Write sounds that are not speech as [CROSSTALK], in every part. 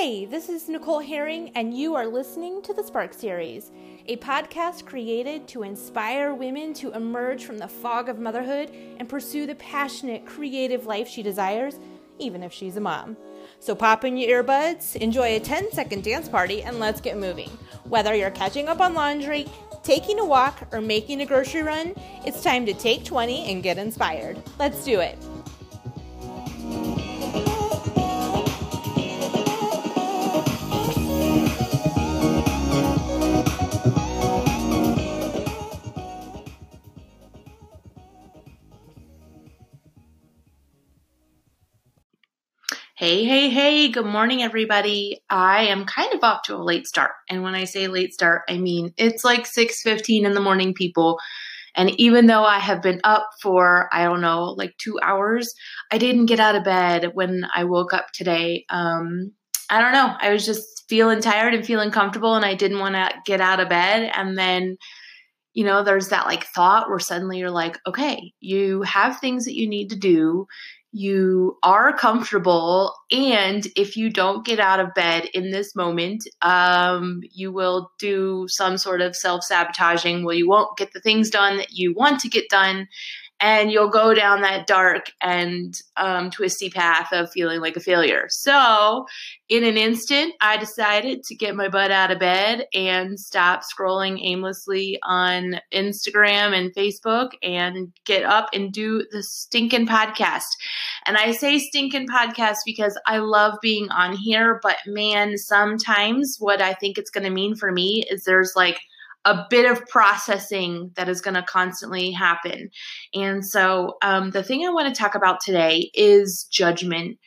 Hey, this is Nicole Herring, and you are listening to the Spark Series, a podcast created to inspire women to emerge from the fog of motherhood and pursue the passionate, creative life she desires, even if she's a mom. So pop in your earbuds, enjoy a 10 second dance party, and let's get moving. Whether you're catching up on laundry, taking a walk, or making a grocery run, it's time to take 20 and get inspired. Let's do it. Hey, hey, hey, good morning, everybody. I am kind of off to a late start. And when I say late start, I mean it's like 6:15 in the morning, people. And even though I have been up for, I don't know, like two hours, I didn't get out of bed when I woke up today. Um, I don't know. I was just feeling tired and feeling comfortable, and I didn't want to get out of bed. And then, you know, there's that like thought where suddenly you're like, okay, you have things that you need to do you are comfortable and if you don't get out of bed in this moment um, you will do some sort of self-sabotaging. Well you won't get the things done that you want to get done and you'll go down that dark and um, twisty path of feeling like a failure. So, in an instant, I decided to get my butt out of bed and stop scrolling aimlessly on Instagram and Facebook and get up and do the stinking podcast. And I say stinking podcast because I love being on here, but man, sometimes what I think it's going to mean for me is there's like a bit of processing that is going to constantly happen. And so, um, the thing I want to talk about today is judgment,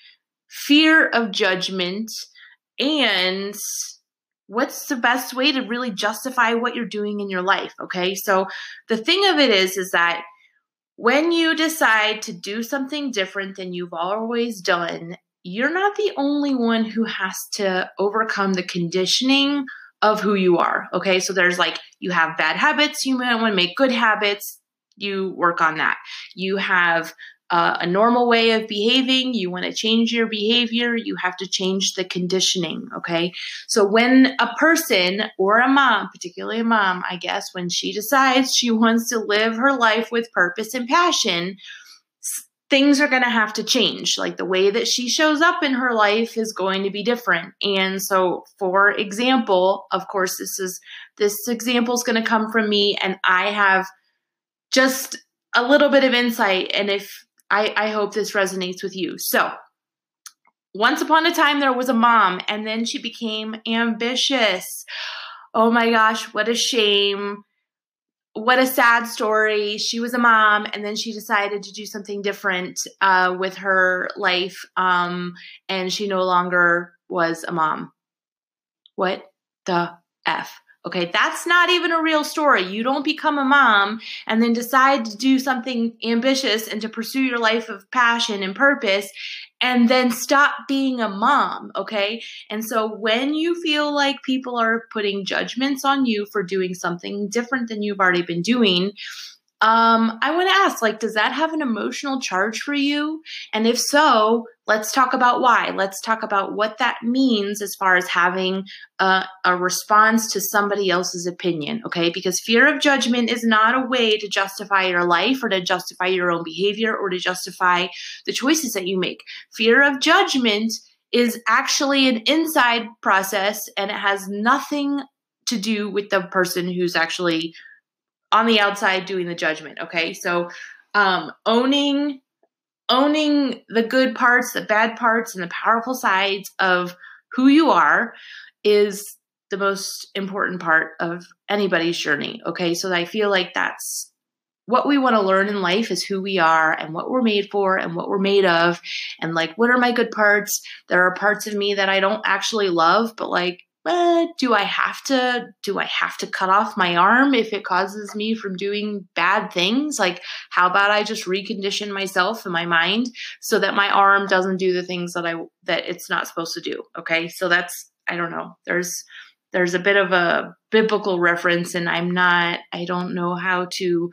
fear of judgment, and what's the best way to really justify what you're doing in your life. Okay. So, the thing of it is, is that when you decide to do something different than you've always done, you're not the only one who has to overcome the conditioning of who you are. Okay. So there's like, you have bad habits, you might want to make good habits, you work on that. You have uh, a normal way of behaving, you want to change your behavior, you have to change the conditioning. Okay. So when a person or a mom, particularly a mom, I guess, when she decides she wants to live her life with purpose and passion, things are going to have to change. Like the way that she shows up in her life is going to be different. And so, for example, of course, this is this example is going to come from me, and I have just a little bit of insight. And if I, I hope this resonates with you. So, once upon a time, there was a mom, and then she became ambitious. Oh my gosh, what a shame what a sad story. She was a mom and then she decided to do something different uh, with her life. Um, and she no longer was a mom. What the F? Okay, that's not even a real story. You don't become a mom and then decide to do something ambitious and to pursue your life of passion and purpose and then stop being a mom, okay? And so when you feel like people are putting judgments on you for doing something different than you've already been doing, um, I want to ask, like, does that have an emotional charge for you? And if so, let's talk about why. Let's talk about what that means as far as having a, a, response to somebody else's opinion, okay? Because fear of judgment is not a way to justify your life or to justify your own behavior or to justify the choices that you make. Fear of judgment is actually an inside process and it has nothing to do with the person who's actually on the outside doing the judgment. Okay. So um, owning owning the good parts, the bad parts, and the powerful sides of who you are is the most important part of anybody's journey. Okay. So I feel like that's what we want to learn in life is who we are and what we're made for and what we're made of. And like, what are my good parts? There are parts of me that I don't actually love, but like, uh, do I have to do I have to cut off my arm if it causes me from doing bad things? Like how about I just recondition myself and my mind so that my arm doesn't do the things that I that it's not supposed to do. Okay? So that's I don't know. There's there's a bit of a biblical reference and I'm not I don't know how to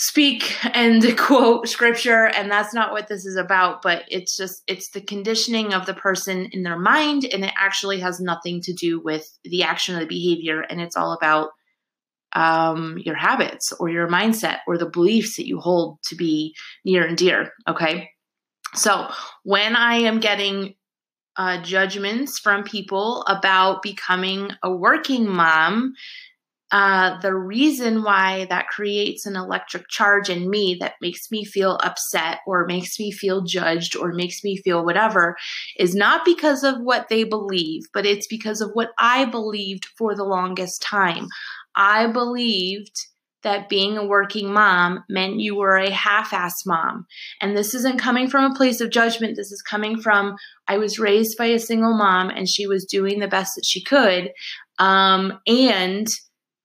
speak and [LAUGHS] quote scripture and that's not what this is about but it's just it's the conditioning of the person in their mind and it actually has nothing to do with the action or the behavior and it's all about um, your habits or your mindset or the beliefs that you hold to be near and dear okay? So when i am getting uh, judgments from people about becoming a working mom uh, the reason why that creates an electric charge in me that makes me feel upset or makes me feel judged or makes me feel whatever is not because of what they believe, but it's because of what I believed for the longest time. I believed that being a working mom meant you were a half ass mom. And this isn't coming from a place of judgment. This is coming from I was raised by a single mom and she was doing the best that she could. Um, and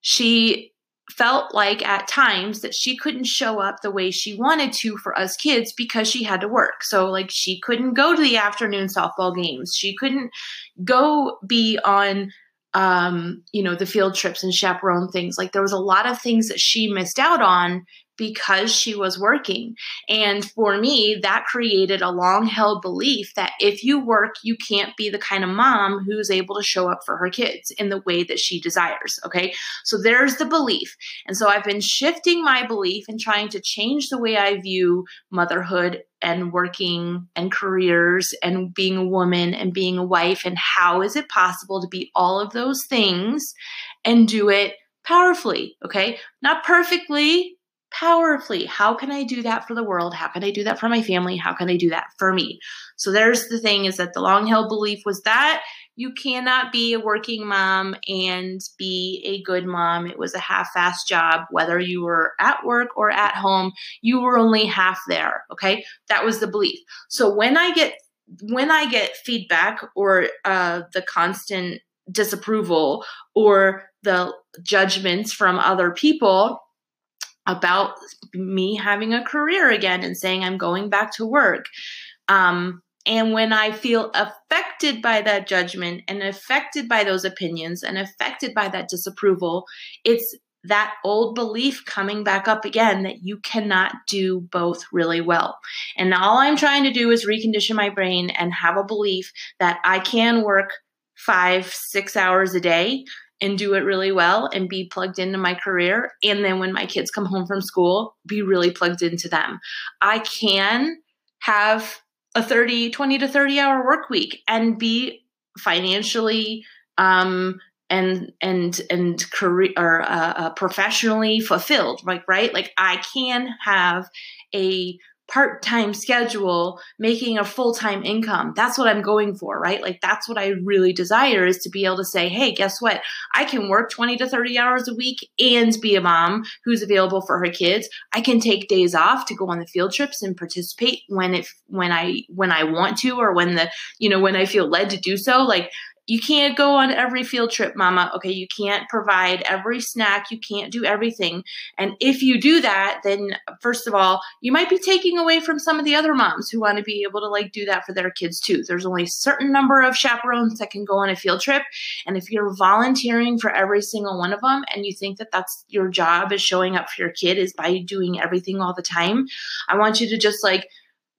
she felt like at times that she couldn't show up the way she wanted to for us kids because she had to work. So like she couldn't go to the afternoon softball games. She couldn't go be on um you know the field trips and chaperone things. Like there was a lot of things that she missed out on because she was working. And for me, that created a long held belief that if you work, you can't be the kind of mom who's able to show up for her kids in the way that she desires. Okay. So there's the belief. And so I've been shifting my belief and trying to change the way I view motherhood and working and careers and being a woman and being a wife. And how is it possible to be all of those things and do it powerfully? Okay. Not perfectly, powerfully. How can I do that for the world? How can I do that for my family? How can I do that for me? So there's the thing is that the long held belief was that you cannot be a working mom and be a good mom. It was a half assed job, whether you were at work or at home, you were only half there. Okay. That was the belief. So when I get when I get feedback or uh, the constant disapproval or the judgments from other people, about me having a career again and saying I'm going back to work. Um, and when I feel affected by that judgment and affected by those opinions and affected by that disapproval, it's that old belief coming back up again that you cannot do both really well. And all I'm trying to do is recondition my brain and have a belief that I can work five, six hours a day and do it really well and be plugged into my career. And then when my kids come home from school, be really plugged into them. I can have a 30, 20 to 30 hour work week and be financially um, and and and career or uh, uh, professionally fulfilled like right like i can have a part-time schedule making a full-time income. That's what i'm going for right? Like that's what i really desire is to be able to say hey guess what? I can work 20 to 30 hours a week and be a mom who's available for her kids. I can take days off to go on the field trips and participate when if when i when i want to or when the you know when i feel led to do so. Like you can't go on every field trip, mama. Okay, you can't provide every snack, you can't do everything. And if you do that, then first of all, you might be taking away from some of the other moms who want to be able to like do that for their kids too. There's only a certain number of chaperones that can go on a field trip, and if you're volunteering for every single one of them and you think that that's your job is showing up for your kid is by doing everything all the time, I want you to just like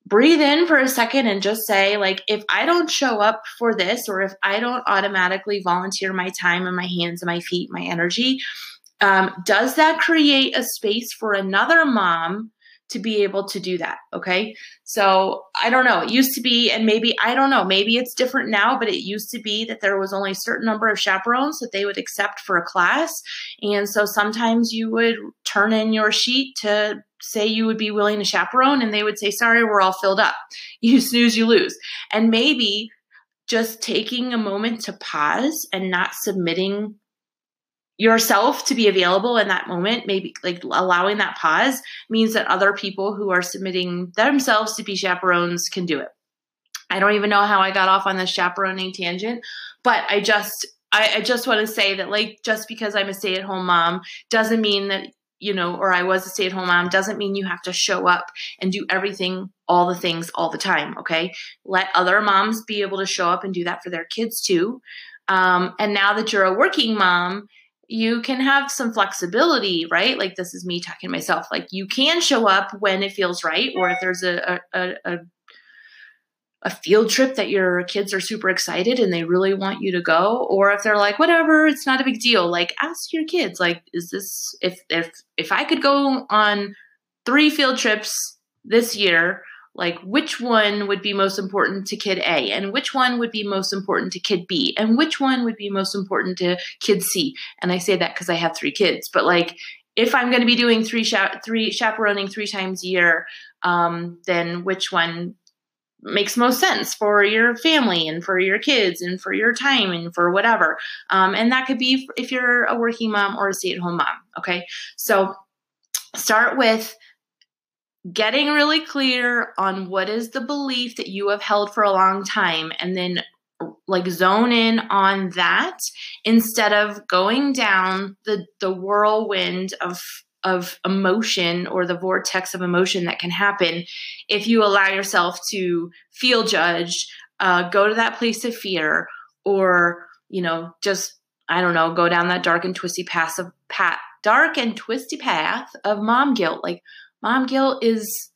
breathe in for a second and just say like if i don't show up for this or if i don't automatically volunteer my time and my hands and my feet my energy um, does that create a space for another mom to be able to do that okay so i don't know it used to be and maybe i don't know maybe it's different now but it used to be that there was only a certain number of chaperones that they would accept for a class and so sometimes you would turn in your sheet to say you would be willing to chaperone and they would say, sorry, we're all filled up. [LAUGHS] You snooze, you lose. And maybe just taking a moment to pause and not submitting yourself to be available in that moment, maybe like allowing that pause means that other people who are submitting themselves to be chaperones can do it. I don't even know how I got off on this chaperoning tangent, but I just I, I just want to say that like just because I'm a stay-at-home mom doesn't mean that you know, or I was a stay at home mom doesn't mean you have to show up and do everything, all the things all the time. Okay. Let other moms be able to show up and do that for their kids too. Um, and now that you're a working mom, you can have some flexibility, right? Like this is me talking to myself. Like you can show up when it feels right, or if there's a a, a, a field trip that your kids are super excited and they really want you to go, or if they're like, whatever, it's not a big deal. Like ask your kids, like, is this if if if I could go on three field trips this year, like which one would be most important to kid A and which one would be most important to kid B and which one would be most important to kid C. And I say that because I have three kids, but like if I'm going to be doing three cha- three chaperoning three times a year, um, then which one makes most sense for your family and for your kids and for your time and for whatever. Um, and that could be if you're a working mom or a stay at home mom. Okay, so start with getting really clear on what is the belief that you have held for a long time and then like zone in on that instead of going down the the whirlwind of of emotion or the vortex of emotion that can happen if you allow yourself to feel judged uh, go to that place of fear or you know just i don't know go down that dark and twisty path of pat dark and twisty path of mom guilt. Like mom guilt is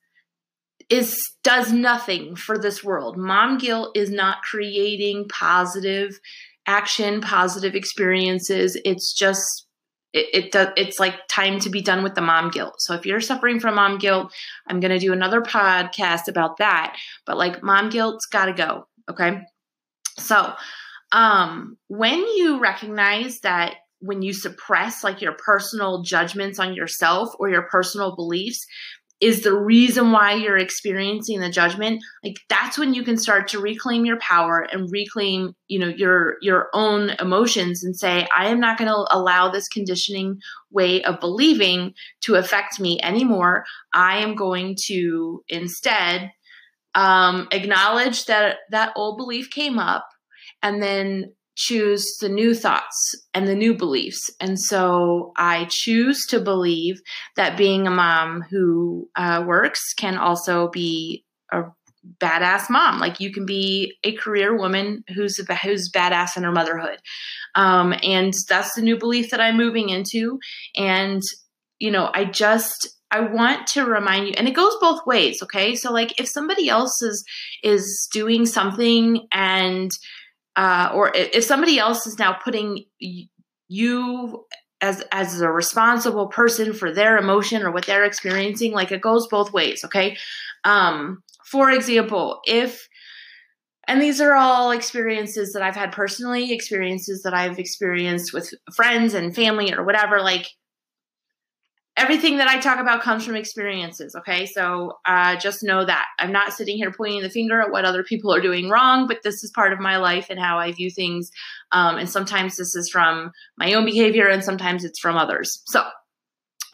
is does nothing for this world. Mom guilt is not creating positive action, positive experiences. It's just it, it does it's like time to be done with the mom guilt. So if you're suffering from mom guilt, I'm going to do another podcast about that, but like mom guilt's got to go, okay? So, um when you recognize that when you suppress like your personal judgments on yourself or your personal beliefs is the reason why you're experiencing the judgment like that's when you can start to reclaim your power and reclaim you know your your own emotions and say i am not going to allow this conditioning way of believing to affect me anymore. I am going to instead um, acknowledge that that old belief came up and then choose the new thoughts and the new beliefs. And so I choose to believe that being a mom who uh, works can also be a badass mom. Like you can be a career woman who's who's badass in her motherhood, um, and that's the new belief that I'm moving into. And you know, I just I want to remind you, and it goes both ways. Okay, so like if somebody else is is doing something and uh, or if somebody else is now putting you as as a responsible person for their emotion or what they're experiencing like it goes both ways okay um for example if and these are all experiences that I've had personally, experiences that I've experienced with friends and family or whatever. Like everything that I talk about comes from experiences. Okay. So uh, just know that I'm not sitting here pointing the finger at what other people are doing wrong, but this is part of my life and how I view things. Um, and sometimes this is from my own behavior and sometimes it's from others. So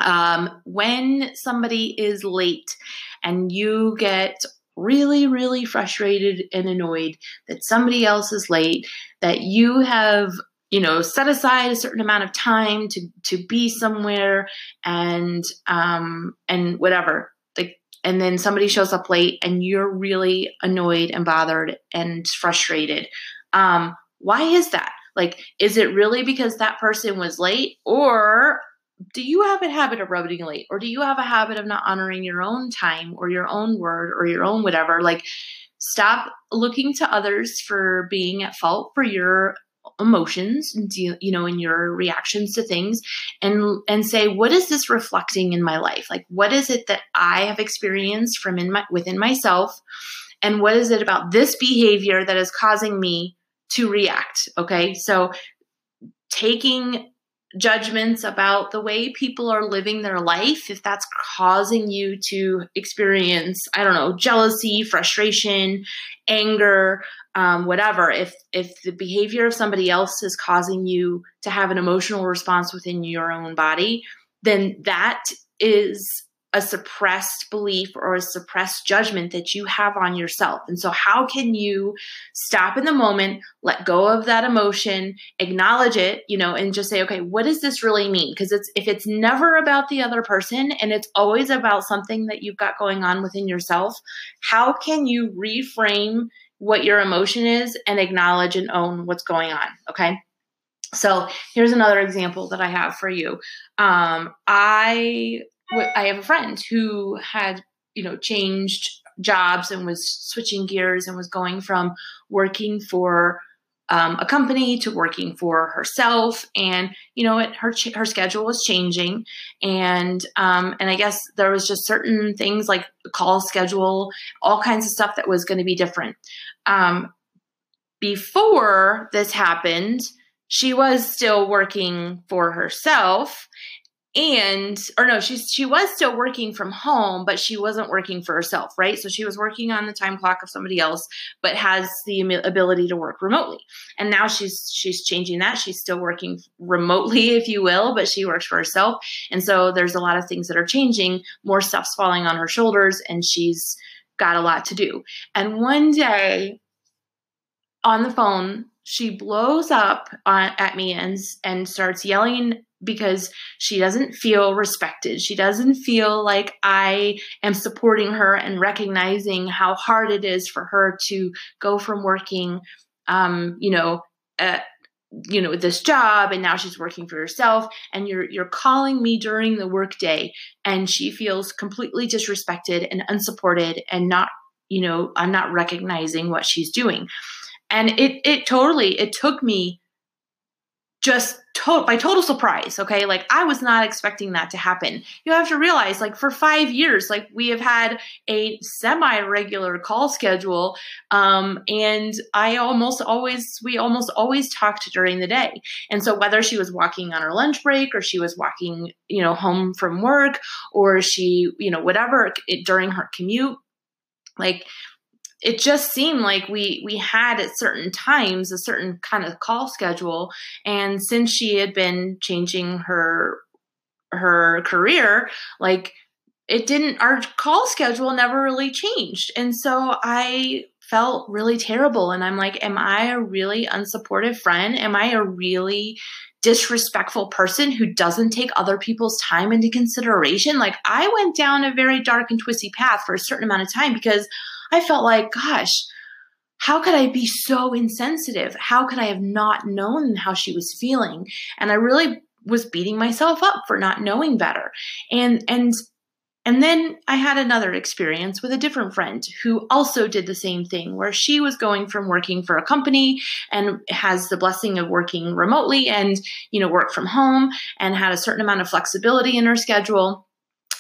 um, when somebody is late and you get really, really frustrated and annoyed that somebody else is late, that you have you know set aside a certain amount of time to to be somewhere and um and whatever. Like and then somebody shows up late and you're really annoyed and bothered and frustrated. Um why is that? Like is it really because that person was late or do you have a habit of rubbing late or do you have a habit of not honoring your own time or your own word or your own whatever? Like stop looking to others for being at fault for your emotions you know, in your reactions to things and and say what is this reflecting in my life? Like what is it that I have experienced from in my within myself and what is it about this behavior that is causing me to react? Okay? So taking judgments about the way people are living their life, if that's causing you to experience, I don't know, jealousy, frustration, anger, um, whatever, if if the behavior of somebody else is causing you to have an emotional response within your own body, then that is a suppressed belief or a suppressed judgment that you have on yourself. And so, how can you stop in the moment, let go of that emotion, acknowledge it, you know, and just say, okay, what does this really mean? Because it's if it's never about the other person and it's always about something that you've got going on within yourself, how can you reframe what your emotion is and acknowledge and own what's going on? Okay. So here's another example that I have for you. Um, I I have a friend who had you know changed jobs and was switching gears and was going from working for um, a company to working for herself. And you know it, her her schedule was changing. And um, and i guess there was just certain things like call schedule all kinds of stuff that was going to be different. Um, before this happened she was still working for herself and or no she's she was still working from home but she wasn't working for herself right? So she was working on the time clock of somebody else but has the ability to work remotely. And now she's she's changing that. She's still working remotely [LAUGHS] if you will but she works for herself. And so there's a lot of things that are changing. More stuff's falling on her shoulders and she's got a lot to do. And one day on the phone she blows up on, at me and and starts yelling because she doesn't feel respected. She doesn't feel like I am supporting her and recognizing how hard it is for her to go from working, um, you know, at, you know this job and now she's working for herself and you're you're calling me during the workday and she feels completely disrespected and unsupported and not you know i'm not recognizing what she's doing and it it totally it took me just to- by total surprise okay? Like i was not expecting that to happen. You have to realize like for five years like we have had a semi-regular call schedule um, and i almost always we almost always talked during the day. And so whether she was walking on her lunch break or she was walking you know home from work or she you know whatever it, during her commute like it just seemed like we we had at certain times a certain kind of call schedule. And since she had been changing her her career like it didn't our call schedule never really changed. And so i felt really terrible. And i'm like am i a really unsupportive friend? Am i a really disrespectful person who doesn't take other people's time into consideration? Like i went down a very dark and twisty path for a certain amount of time because I felt like, gosh, how could I be so insensitive? How could I have not known how she was feeling? And I really was beating myself up for not knowing better. And and and then I had another experience with a different friend who also did the same thing, where she was going from working for a company and has the blessing of working remotely and, you know, work from home and had a certain amount of flexibility in her schedule.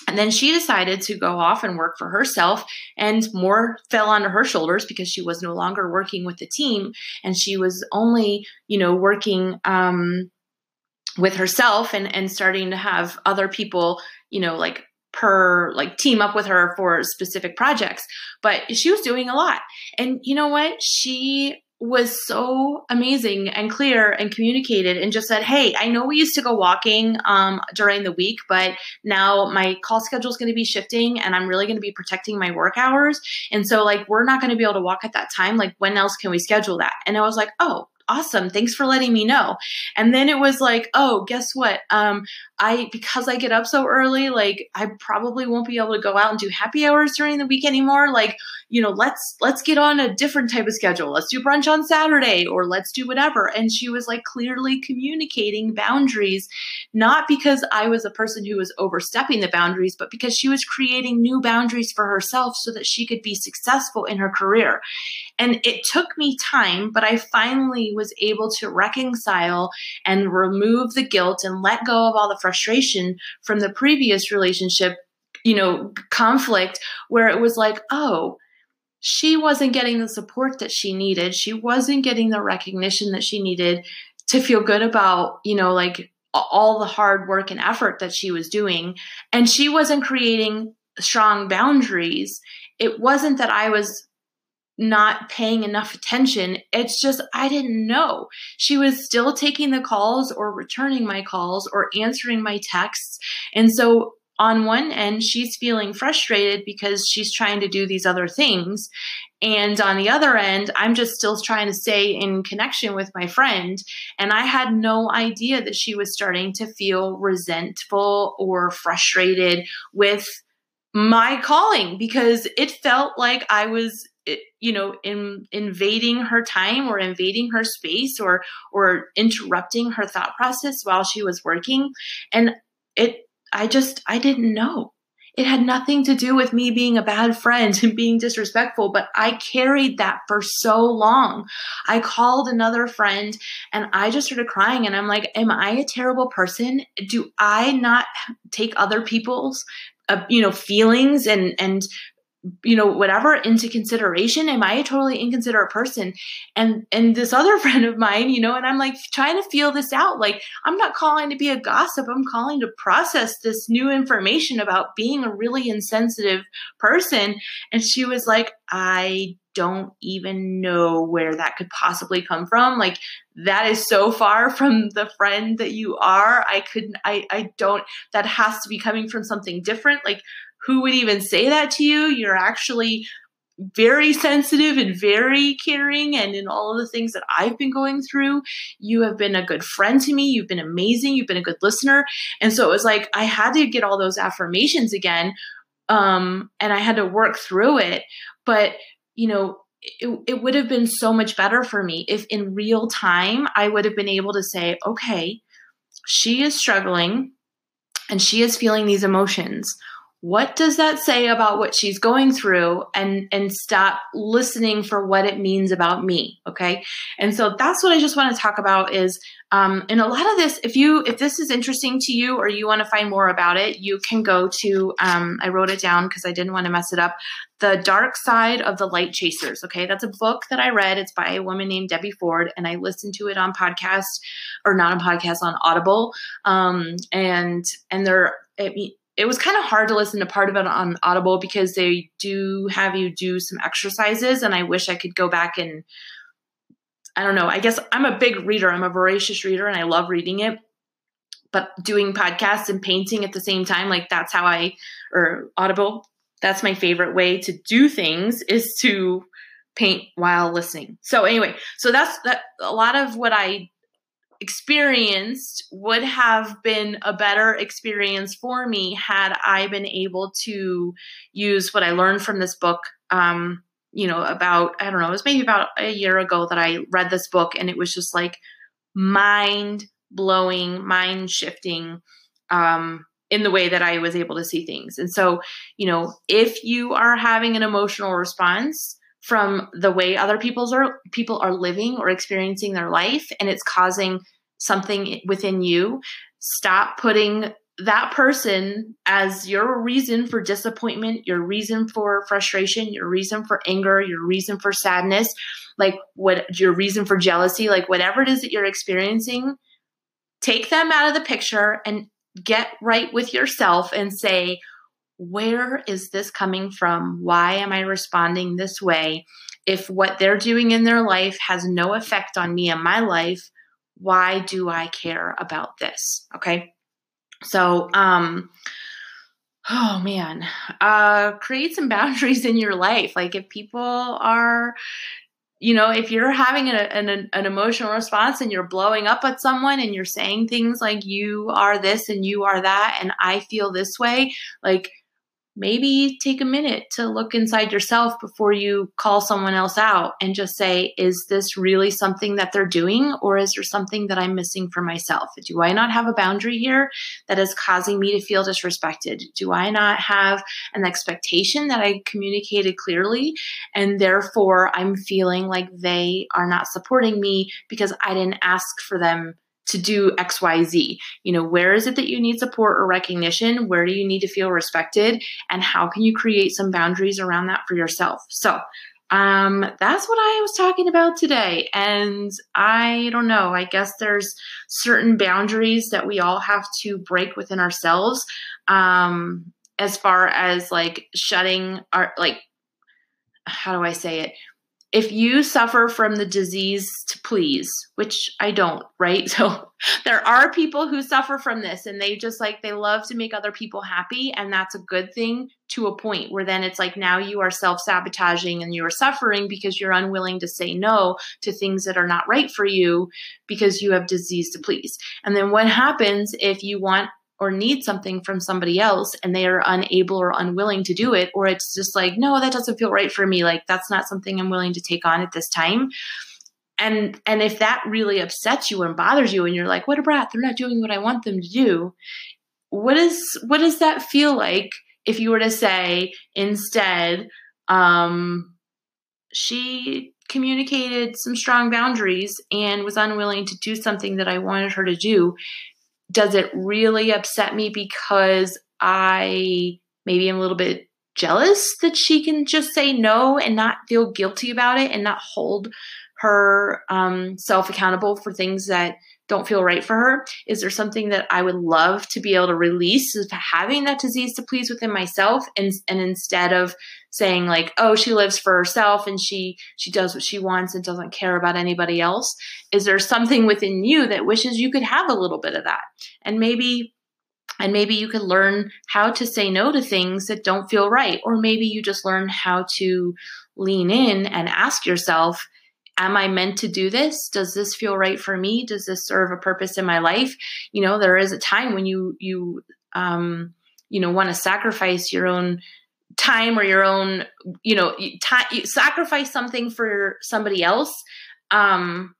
And then she decided to go off and work for herself, and more fell onto her shoulders because she was no longer working with the team, and she was only, you know, working um, with herself and and starting to have other people, you know, like per like team up with her for specific projects. But she was doing a lot, and you know what? She was so amazing and clear and communicated and just said, Hey, I know we used to go walking um, during the week, but now my call schedule is going to be shifting and I'm really going to be protecting my work hours. And so, like, we're not going to be able to walk at that time. Like, when else can we schedule that? And I was like, Oh, awesome. Thanks for letting me know. And then it was like oh guess what? Um i because i get up so early like i probably won't be able to go out and do happy hours during the week anymore. Like you know let's let's get on a different type of schedule. Let's do brunch on saturday or let's do whatever. And she was like clearly communicating boundaries not because i was a person who was overstepping the boundaries but because she was creating new boundaries for herself so that she could be successful in her career. And it took me time but i finally was able to reconcile and remove the guilt and let go of all the frustration from the previous relationship, you know, conflict where it was like, oh, she wasn't getting the support that she needed. She wasn't getting the recognition that she needed to feel good about, you know, like all the hard work and effort that she was doing. And she wasn't creating strong boundaries. It wasn't that I was not paying enough attention. It's just, I didn't know. She was still taking the calls or returning my calls or answering my texts. And so, on one end, she's feeling frustrated because she's trying to do these other things. And on the other end, I'm just still trying to stay in connection with my friend. And I had no idea that she was starting to feel resentful or frustrated with my calling because it felt like I was you know in invading her time or invading her space or or interrupting her thought process while she was working and it i just i didn't know it had nothing to do with me being a bad friend and [LAUGHS] being disrespectful, but I carried that for so long. I called another friend and I just started crying and I'm like, am I a terrible person? Do I not take other people's uh, you know feelings and and you know whatever into consideration am i a totally inconsiderate person? And and this other [LAUGHS] friend of mine you know and i'm like trying to feel this out. Like i'm not calling to be a gossip. I'm calling to process this new information about being a really insensitive person. And she was like i don't even know where that could possibly come from. Like that is so far [LAUGHS] from the friend that you are. I couldn't i i don't that has to be coming from something different. Like who would even say that to you? You're actually very sensitive and very caring and in all of the things that I've been going through. You have been a good friend to me. You've been amazing. You've been a good listener. And so it was like I had to get all those affirmations again. Um, and I had to work through it. But, you know, it, it would have been so much better for me if in real time I would have been able to say, okay, she is struggling and she is feeling these emotions what does that say about what she's going through and and stop listening for what it means about me okay? And so that's what i just want to talk about is um, and a lot of this if you if this is interesting to you or you want to find more about it you can go to um, i wrote it down because i didn't want to mess it up the dark side of the light chasers okay? That's a book that i read. It's by a woman named debbie ford and i listened to it on podcast or not on podcast on audible um, and and they're I mean, it was kind of hard to listen to part of it on Audible because they do have you do some exercises, and I wish I could go back and I don't know. I guess I'm a big reader. I'm a voracious reader, and I love reading it. But doing podcasts and painting at the same time, like that's how I or Audible. That's my favorite way to do things is to paint while listening. So anyway, so that's that. A lot of what I experienced would have been a better experience for me had I been able to use what I learned from this book. Um, you know, about, I don't know, it was maybe about a year ago that I read this book, and it was just like mind blowing, mind shifting. Um, in the way that I was able to see things. And so, you know, if you are having an emotional response, from the way other people's are people are living or experiencing their life and it's causing something within you stop putting that person as your reason for disappointment, your reason for frustration, your reason for anger, your reason for sadness, like what your reason for jealousy, like whatever it is that you're experiencing, take them out of the picture and get right with yourself and say, where is this coming from? Why am I responding this way? If what they're doing in their life has no effect on me and my life, why do I care about this? Okay. So, um, oh man, uh, create some [LAUGHS] boundaries in your life. Like if people are, you know, if you're having an, an emotional response and you're blowing up at someone and you're saying things like you are this and you are that and I feel this way, like maybe take a minute to look inside yourself before you call someone else out and just say, is this really something that they're doing or is there something that I'm missing for myself? Do I not have a boundary here that is causing me to feel disrespected? Do I not have an expectation that I communicated clearly and therefore I'm feeling like they are not supporting me because I didn't ask for them to do XYZ. You know, where is it that you need support or recognition? Where do you need to feel respected? And how can you create some boundaries around that for yourself? So, um, that's what I was talking about today. And I don't know, I guess there's certain boundaries that we all have to break within ourselves. Um, as far as like shutting our, like, how do I say it? If you suffer from the disease to please, which I don't, right? [LAUGHS] So there are people who suffer from this and they just like, they love to make other people happy. And that's a good thing to a point where then it's like now you are self sabotaging and you are suffering because you're unwilling to say no to things that are not right for you because you have disease to please. And then what happens if you want or need something from somebody else and they are unable or unwilling to do it, or it's just like, no, that doesn't feel right for me. Like that's not something I'm willing to take on at this time. And and if that really upsets you and bothers you and you're like, what a brat, they're not doing what I want them to do. What is what does that feel like if you were to say instead, um, she communicated some strong boundaries and was unwilling to do something that I wanted her to do, does it really upset me because I maybe am a little bit jealous that she can just say no and not feel guilty about it and not hold her um, self accountable for things that don't feel right for her? Is there something that I would love to be able to release of having that disease to please within myself and and instead of saying like, oh, she lives for herself and she she does what she wants and doesn't care about anybody else? Is there something within you that wishes you could have a little bit of that? And maybe and maybe you could learn how to say no to things that don't feel right or maybe you just learn how to lean in and ask yourself am I meant to do this? Does this feel right for me? Does this serve a purpose in my life? You know, there is a time when you you um you know want to sacrifice your own time or your own you know time you sacrifice something for somebody else um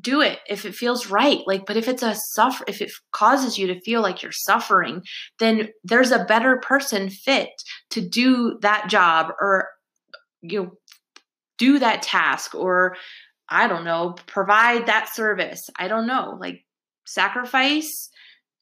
do it if it feels right like but if it's a suffer if it causes you to feel like you're suffering then there's a better person fit to do that job or you know do that task or I don't know, provide that service. I don't know. Like sacrifice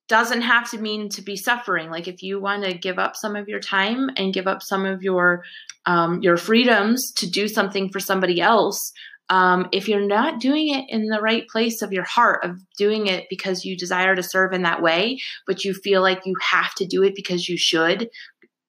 doesn't have to mean to be suffering. Like if you want to give up some of your time and give up some of your um, your freedoms to do something for somebody else, um, if you're not doing it in the right place of your heart, of doing it because you desire to serve in that way, but you feel like you have to do it because you should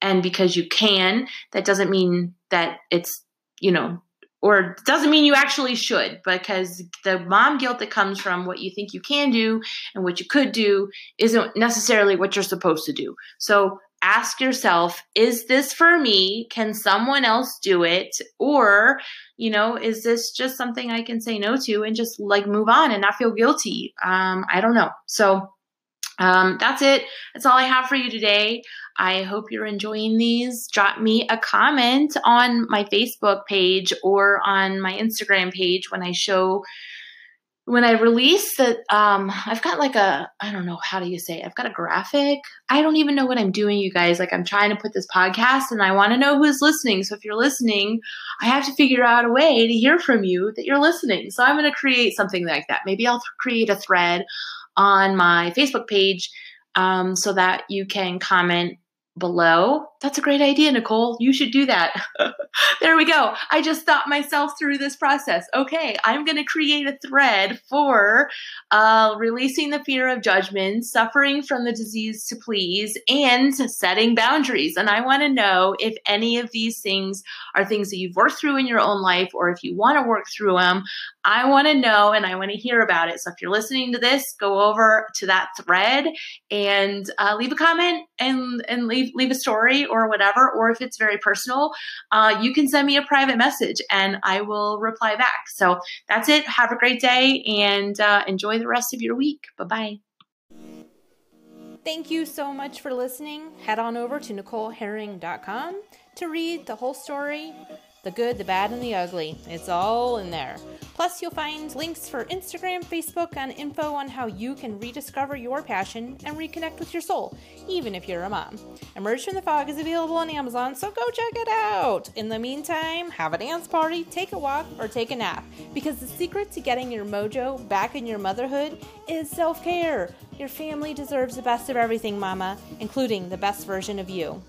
and because you can, that doesn't mean that it's you know or doesn't mean you actually should because the mom guilt that comes from what you think you can do and what you could do isn't necessarily what you're supposed to do. So ask yourself, is this for me? Can someone else do it? Or, you know, is this just something I can say no to and just like move on and not feel guilty? Um, I don't know. So um, that's it. That's all I have for you today. I hope you're enjoying these. Drop me a comment on my Facebook page or on my Instagram page when I show when I release that um I've got like a I don't know how do you say it? I've got a graphic. I don't even know what I'm doing you guys. Like I'm trying to put this podcast and I want to know who's listening. So if you're listening, I have to figure out a way to hear from you that you're listening. So I'm going to create something like that. Maybe I'll create a thread on my Facebook page um, so that you can comment below. That's a great idea, Nicole. You should do that. [LAUGHS] there we go. I just thought myself through this process. Okay, I'm going to create a thread for uh, releasing the fear of judgment, suffering from the disease to please, and setting boundaries. And I want to know if any of these things are things that you've worked through in your own life, or if you want to work through them. I want to know and I want to hear about it. So if you're listening to this, go over to that thread and uh, leave a comment and and leave leave a story or whatever. Or if it's very personal, uh, you can send me a private message and I will reply back. So that's it. Have a great day and uh, enjoy the rest of your week. Bye bye. Thank you so much for listening. Head on over to NicoleHerring.com to read the whole story the good, the bad, and the ugly. It's all in there. Plus, you'll find links for Instagram, Facebook, and info on how you can rediscover your passion and reconnect with your soul, even if you're a mom. Emerge from the Fog is available on Amazon, so go check it out. In the meantime, have a dance party, take a walk, or take a nap, because the secret to getting your mojo back in your motherhood is self care. Your family deserves the best of everything, Mama, including the best version of you.